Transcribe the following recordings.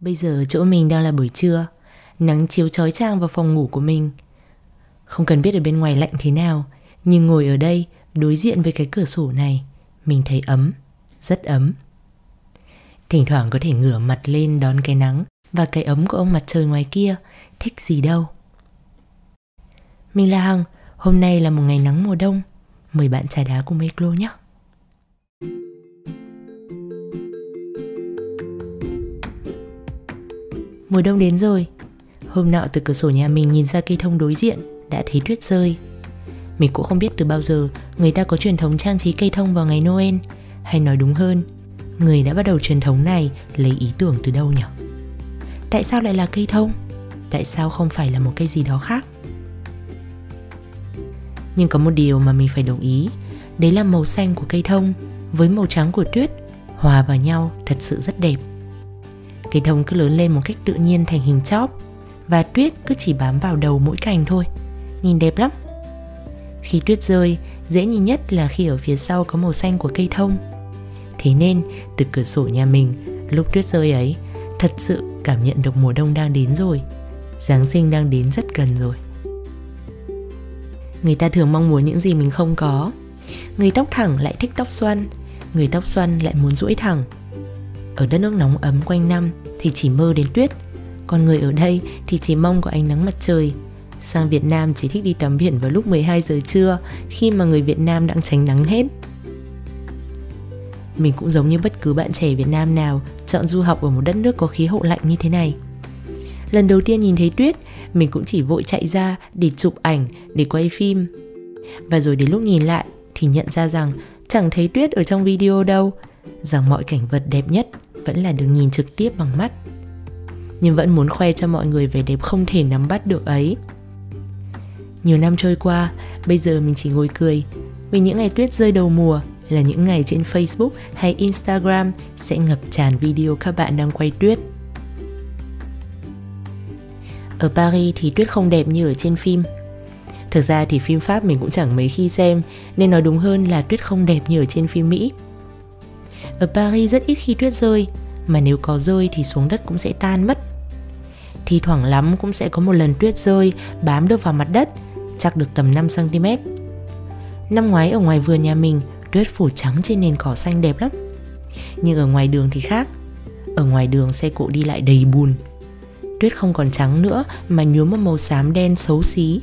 Bây giờ chỗ mình đang là buổi trưa, nắng chiếu chói chang vào phòng ngủ của mình. Không cần biết ở bên ngoài lạnh thế nào, nhưng ngồi ở đây đối diện với cái cửa sổ này, mình thấy ấm, rất ấm. Thỉnh thoảng có thể ngửa mặt lên đón cái nắng và cái ấm của ông mặt trời ngoài kia, thích gì đâu. Mình là Hằng, hôm nay là một ngày nắng mùa đông. Mời bạn trà đá cùng Meclo nhé. Mùa đông đến rồi Hôm nọ từ cửa sổ nhà mình nhìn ra cây thông đối diện, Đã thấy tuyết rơi Mình cũng không biết từ bao giờ Người ta có truyền thống trang trí cây thông vào ngày Noel, Hay nói đúng hơn, Người đã bắt đầu truyền thống này lấy ý tưởng từ đâu nhỉ? Tại sao lại là cây thông? Tại sao không phải là một cây gì đó khác? Nhưng có một điều mà mình phải đồng ý, Đấy là màu xanh của cây thông Với màu trắng của tuyết Hòa vào nhau thật sự rất đẹp Cây thông cứ lớn lên một cách tự nhiên thành hình chóp. Và tuyết cứ chỉ bám vào đầu mỗi cành thôi. Nhìn đẹp lắm. Khi tuyết rơi, dễ nhìn nhất là khi ở phía sau có màu xanh của cây thông. Thế nên, từ cửa sổ nhà mình, lúc tuyết rơi ấy Thật sự cảm nhận được mùa đông đang đến rồi. Giáng sinh đang đến rất gần rồi. Người ta thường mong muốn những gì mình không có. Người tóc thẳng lại thích tóc xoăn. Người tóc xoăn lại muốn duỗi thẳng. Ở đất nước nóng ấm quanh năm thì chỉ mơ đến tuyết. Còn người ở đây thì chỉ mong có ánh nắng mặt trời. Sang Việt Nam chỉ thích đi tắm biển vào lúc 12 giờ trưa Khi mà người Việt Nam đang tránh nắng hết. Mình cũng giống như bất cứ bạn trẻ Việt Nam nào Chọn du học ở một đất nước có khí hậu lạnh như thế này. Lần đầu tiên nhìn thấy tuyết Mình cũng chỉ vội chạy ra để chụp ảnh, để quay phim. Và rồi đến lúc nhìn lại thì nhận ra rằng chẳng thấy tuyết ở trong video đâu rằng mọi cảnh vật đẹp nhất vẫn là được nhìn trực tiếp bằng mắt. Nhưng vẫn muốn khoe cho mọi người vẻ đẹp không thể nắm bắt được ấy. Nhiều năm trôi qua bây giờ mình chỉ ngồi cười vì những ngày tuyết rơi đầu mùa là những ngày trên facebook hay instagram sẽ ngập tràn video các bạn đang quay tuyết. Ở paris thì tuyết không đẹp như ở trên phim. Thực ra thì phim pháp mình cũng chẳng mấy khi xem nên nói đúng hơn là tuyết không đẹp như ở trên phim mỹ. Ở Paris rất ít khi tuyết rơi, mà nếu có rơi thì xuống đất cũng sẽ tan mất. Thì thoảng lắm cũng sẽ có một lần tuyết rơi bám được vào mặt đất, chắc được tầm 5cm. Năm ngoái ở ngoài vườn nhà mình, tuyết phủ trắng trên nền cỏ xanh đẹp lắm. Nhưng ở ngoài đường thì khác. Ở ngoài đường xe cộ đi lại đầy bùn. Tuyết không còn trắng nữa mà nhuốm một màu xám đen xấu xí.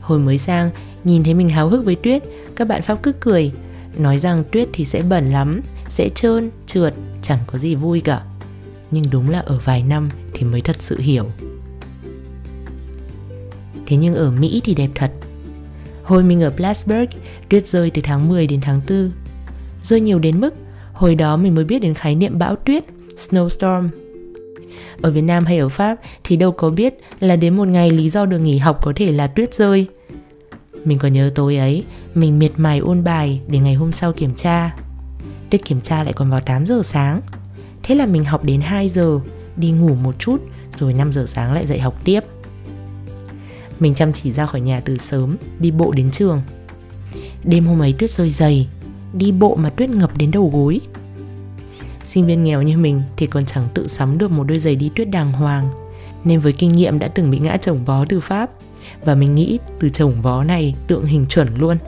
Hồi mới sang, nhìn thấy mình háo hức với tuyết, các bạn Pháp cứ cười, nói rằng tuyết thì sẽ bẩn lắm sẽ trơn trượt chẳng có gì vui cả. Nhưng đúng là ở vài năm thì mới thật sự hiểu. Thế nhưng ở mỹ thì đẹp thật. Hồi mình ở Plattsburgh tuyết rơi từ tháng 10 đến tháng 4 rơi nhiều đến mức hồi đó mình mới biết đến khái niệm bão tuyết snowstorm. Ở Việt Nam hay ở Pháp thì đâu có biết là đến một ngày lý do được nghỉ học có thể là tuyết rơi. Mình còn nhớ tối ấy, mình miệt mài ôn bài để ngày hôm sau kiểm tra. Tiết kiểm tra lại còn vào 8 giờ sáng. Thế là mình học đến 2 giờ, đi ngủ một chút, rồi 5 giờ sáng lại dậy học tiếp. Mình chăm chỉ ra khỏi nhà từ sớm, đi bộ đến trường. Đêm hôm ấy tuyết rơi dày, đi bộ mà tuyết ngập đến đầu gối. Sinh viên nghèo như mình thì còn chẳng tự sắm được một đôi giày đi tuyết đàng hoàng, nên với kinh nghiệm đã từng bị ngã chồng vó từ Pháp, và mình nghĩ từ chồng vó này tượng hình chuẩn luôn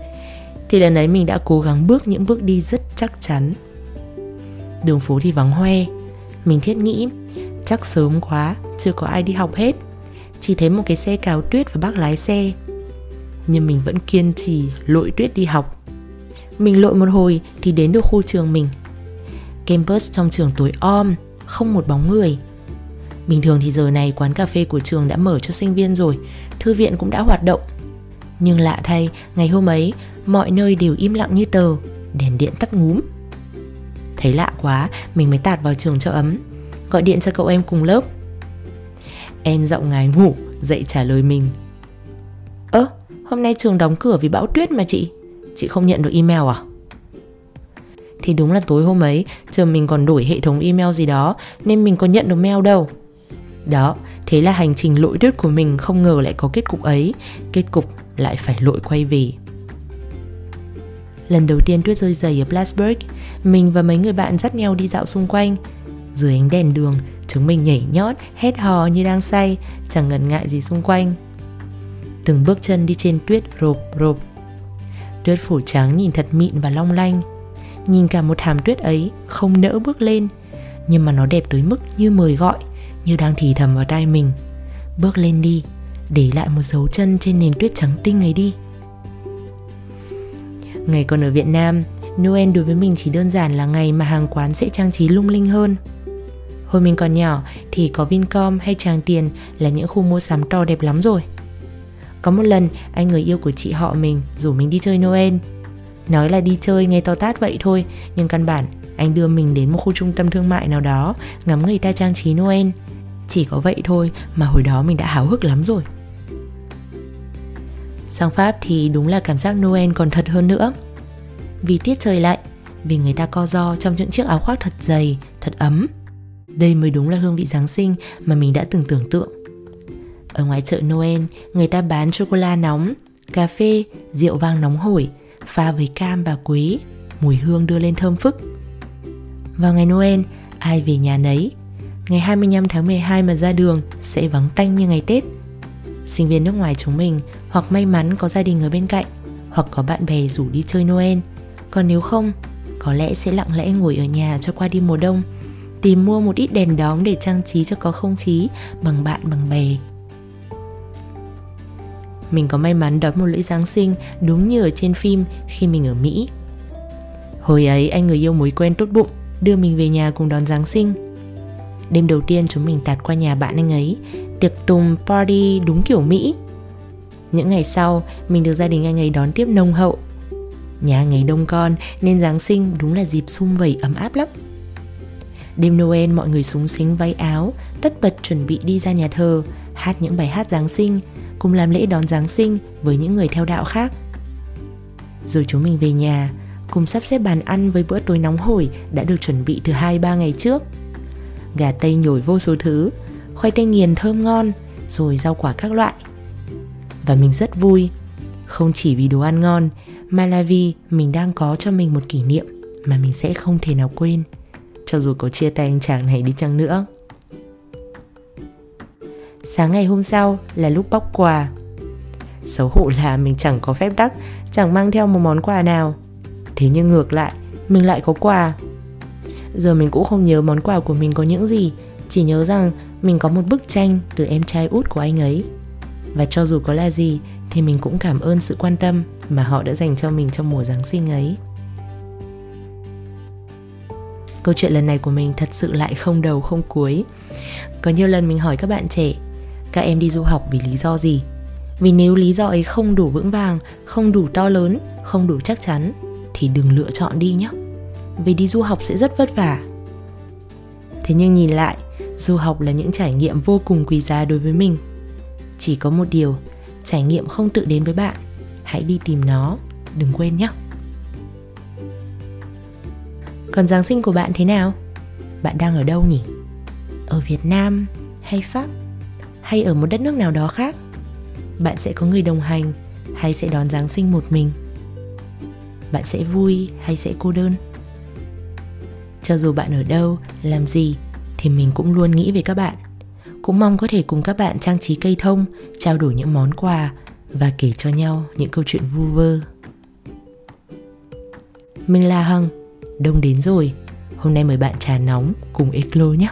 thì lần ấy mình đã cố gắng bước những bước đi rất chắc chắn. Đường phố thì vắng hoe. Mình thiết nghĩ chắc sớm quá chưa có ai đi học hết. Chỉ thấy một cái xe cào tuyết và bác lái xe. Nhưng mình vẫn kiên trì lội tuyết đi học. Mình lội một hồi thì đến được khu trường mình. Campus trong trường tối om không một bóng người. Bình thường thì giờ này quán cà phê của trường đã mở cho sinh viên rồi, thư viện cũng đã hoạt động. Nhưng lạ thay, ngày hôm ấy, mọi nơi đều im lặng như tờ, đèn điện tắt ngúm. Thấy lạ quá, mình mới tạt vào trường cho ấm, gọi điện cho cậu em cùng lớp. Em giọng ngái ngủ, dậy trả lời mình. Ơ, hôm nay trường đóng cửa vì bão tuyết mà chị, chị không nhận được email à? Thì đúng là tối hôm ấy, trường mình còn đổi hệ thống email gì đó, nên mình có nhận được mail đâu. Đó, thế là hành trình lội đứt của mình không ngờ lại có kết cục ấy, kết cục lại phải lội quay về. Lần đầu tiên tuyết rơi dày ở Plattsburgh, mình và mấy người bạn dắt nhau đi dạo xung quanh. Dưới ánh đèn đường, Chúng mình nhảy nhót, hét hò như đang say, chẳng ngần ngại gì xung quanh. Từng bước chân đi trên tuyết rộp rộp. Tuyết phủ trắng nhìn thật mịn và long lanh. Nhìn cả một thảm tuyết ấy không nỡ bước lên, nhưng mà nó đẹp tới mức như mời gọi, như đang thì thầm vào tai mình. Bước lên đi, để lại một dấu chân trên nền tuyết trắng tinh ấy đi. Ngày còn ở Việt Nam, Noel đối với mình chỉ đơn giản là ngày mà hàng quán sẽ trang trí lung linh hơn. Hồi mình còn nhỏ thì có Vincom hay Tràng Tiền là những khu mua sắm to đẹp lắm rồi. Có một lần anh người yêu của chị họ mình rủ mình đi chơi Noel. Nói là đi chơi nghe to tát vậy thôi, nhưng căn bản anh đưa mình đến một khu trung tâm thương mại nào đó ngắm người ta trang trí Noel. Chỉ có vậy thôi mà hồi đó mình đã háo hức lắm rồi. Sang Pháp thì đúng là cảm giác Noel còn thật hơn nữa. Vì tiết trời lạnh, vì người ta co do trong những chiếc áo khoác thật dày, thật ấm. Đây mới đúng là hương vị Giáng sinh mà mình đã từng tưởng tượng. Ở ngoài chợ Noel, người ta bán sô-cô-la nóng, cà phê, rượu vang nóng hổi, pha với cam và quế, mùi hương đưa lên thơm phức. Vào ngày Noel, ai về nhà nấy. Ngày 25 tháng 12 mà ra đường sẽ vắng tanh như ngày Tết. Sinh viên nước ngoài chúng mình hoặc may mắn có gia đình ở bên cạnh, hoặc có bạn bè rủ đi chơi Noel. Còn nếu không, có lẽ sẽ lặng lẽ ngồi ở nhà cho qua đi mùa đông, tìm mua một ít đèn đóm để trang trí cho có không khí bằng bạn bằng bè. Mình có may mắn đón một lễ Giáng sinh đúng như ở trên phim khi mình ở Mỹ. Hồi ấy anh người yêu mối quen tốt bụng đưa mình về nhà cùng đón Giáng sinh. Đêm đầu tiên chúng mình tạt qua nhà bạn anh ấy, tiệc tùng party đúng kiểu Mỹ. Những ngày sau, mình được gia đình anh ấy đón tiếp nồng hậu. Nhà anh ấy đông con nên Giáng sinh đúng là dịp sum vầy ấm áp lắm. Đêm Noel mọi người súng xính váy áo, tất bật chuẩn bị đi ra nhà thờ, hát những bài hát Giáng sinh, cùng làm lễ đón Giáng sinh với những người theo đạo khác. Rồi chúng mình về nhà, cùng sắp xếp bàn ăn với bữa tối nóng hổi đã được chuẩn bị từ 2-3 ngày trước. Gà tây nhồi vô số thứ, khoai tây nghiền thơm ngon, rồi rau quả các loại. Và mình rất vui, không chỉ vì đồ ăn ngon, mà là vì mình đang có cho mình một kỷ niệm mà mình sẽ không thể nào quên, cho dù có chia tay anh chàng này đi chăng nữa. Sáng ngày hôm sau là lúc bóc quà Xấu hổ là mình chẳng có phép đắc Chẳng mang theo một món quà nào Thế nhưng ngược lại Mình lại có quà Giờ mình cũng không nhớ món quà của mình có những gì Chỉ nhớ rằng mình có một bức tranh Từ em trai út của anh ấy. Và cho dù có là gì Thì mình cũng cảm ơn sự quan tâm Mà họ đã dành cho mình trong mùa Giáng sinh ấy. Câu chuyện lần này của mình thật sự lại không đầu không cuối. Có nhiều lần mình hỏi các bạn trẻ Các em đi du học vì lý do gì? Vì nếu lý do ấy không đủ vững vàng, không đủ to lớn, không đủ chắc chắn thì đừng lựa chọn đi nhé vì đi du học sẽ rất vất vả. Thế nhưng nhìn lại, du học là những trải nghiệm vô cùng quý giá đối với mình. Chỉ có một điều, trải nghiệm không tự đến với bạn, hãy đi tìm nó, đừng quên nhé. Còn giáng sinh của bạn thế nào? Bạn đang ở đâu nhỉ? Ở việt nam hay pháp? Hay ở một đất nước nào đó khác? Bạn sẽ có người đồng hành hay sẽ đón giáng sinh một mình? Bạn sẽ vui hay sẽ cô đơn? Cho dù bạn ở đâu, làm gì, thì mình cũng luôn nghĩ về các bạn. Cũng mong có thể cùng các bạn trang trí cây thông, trao đổi những món quà và kể cho nhau những câu chuyện vu vơ. Mình là hằng, đông đến rồi. Hôm nay mời bạn trà nóng cùng eclo nhé.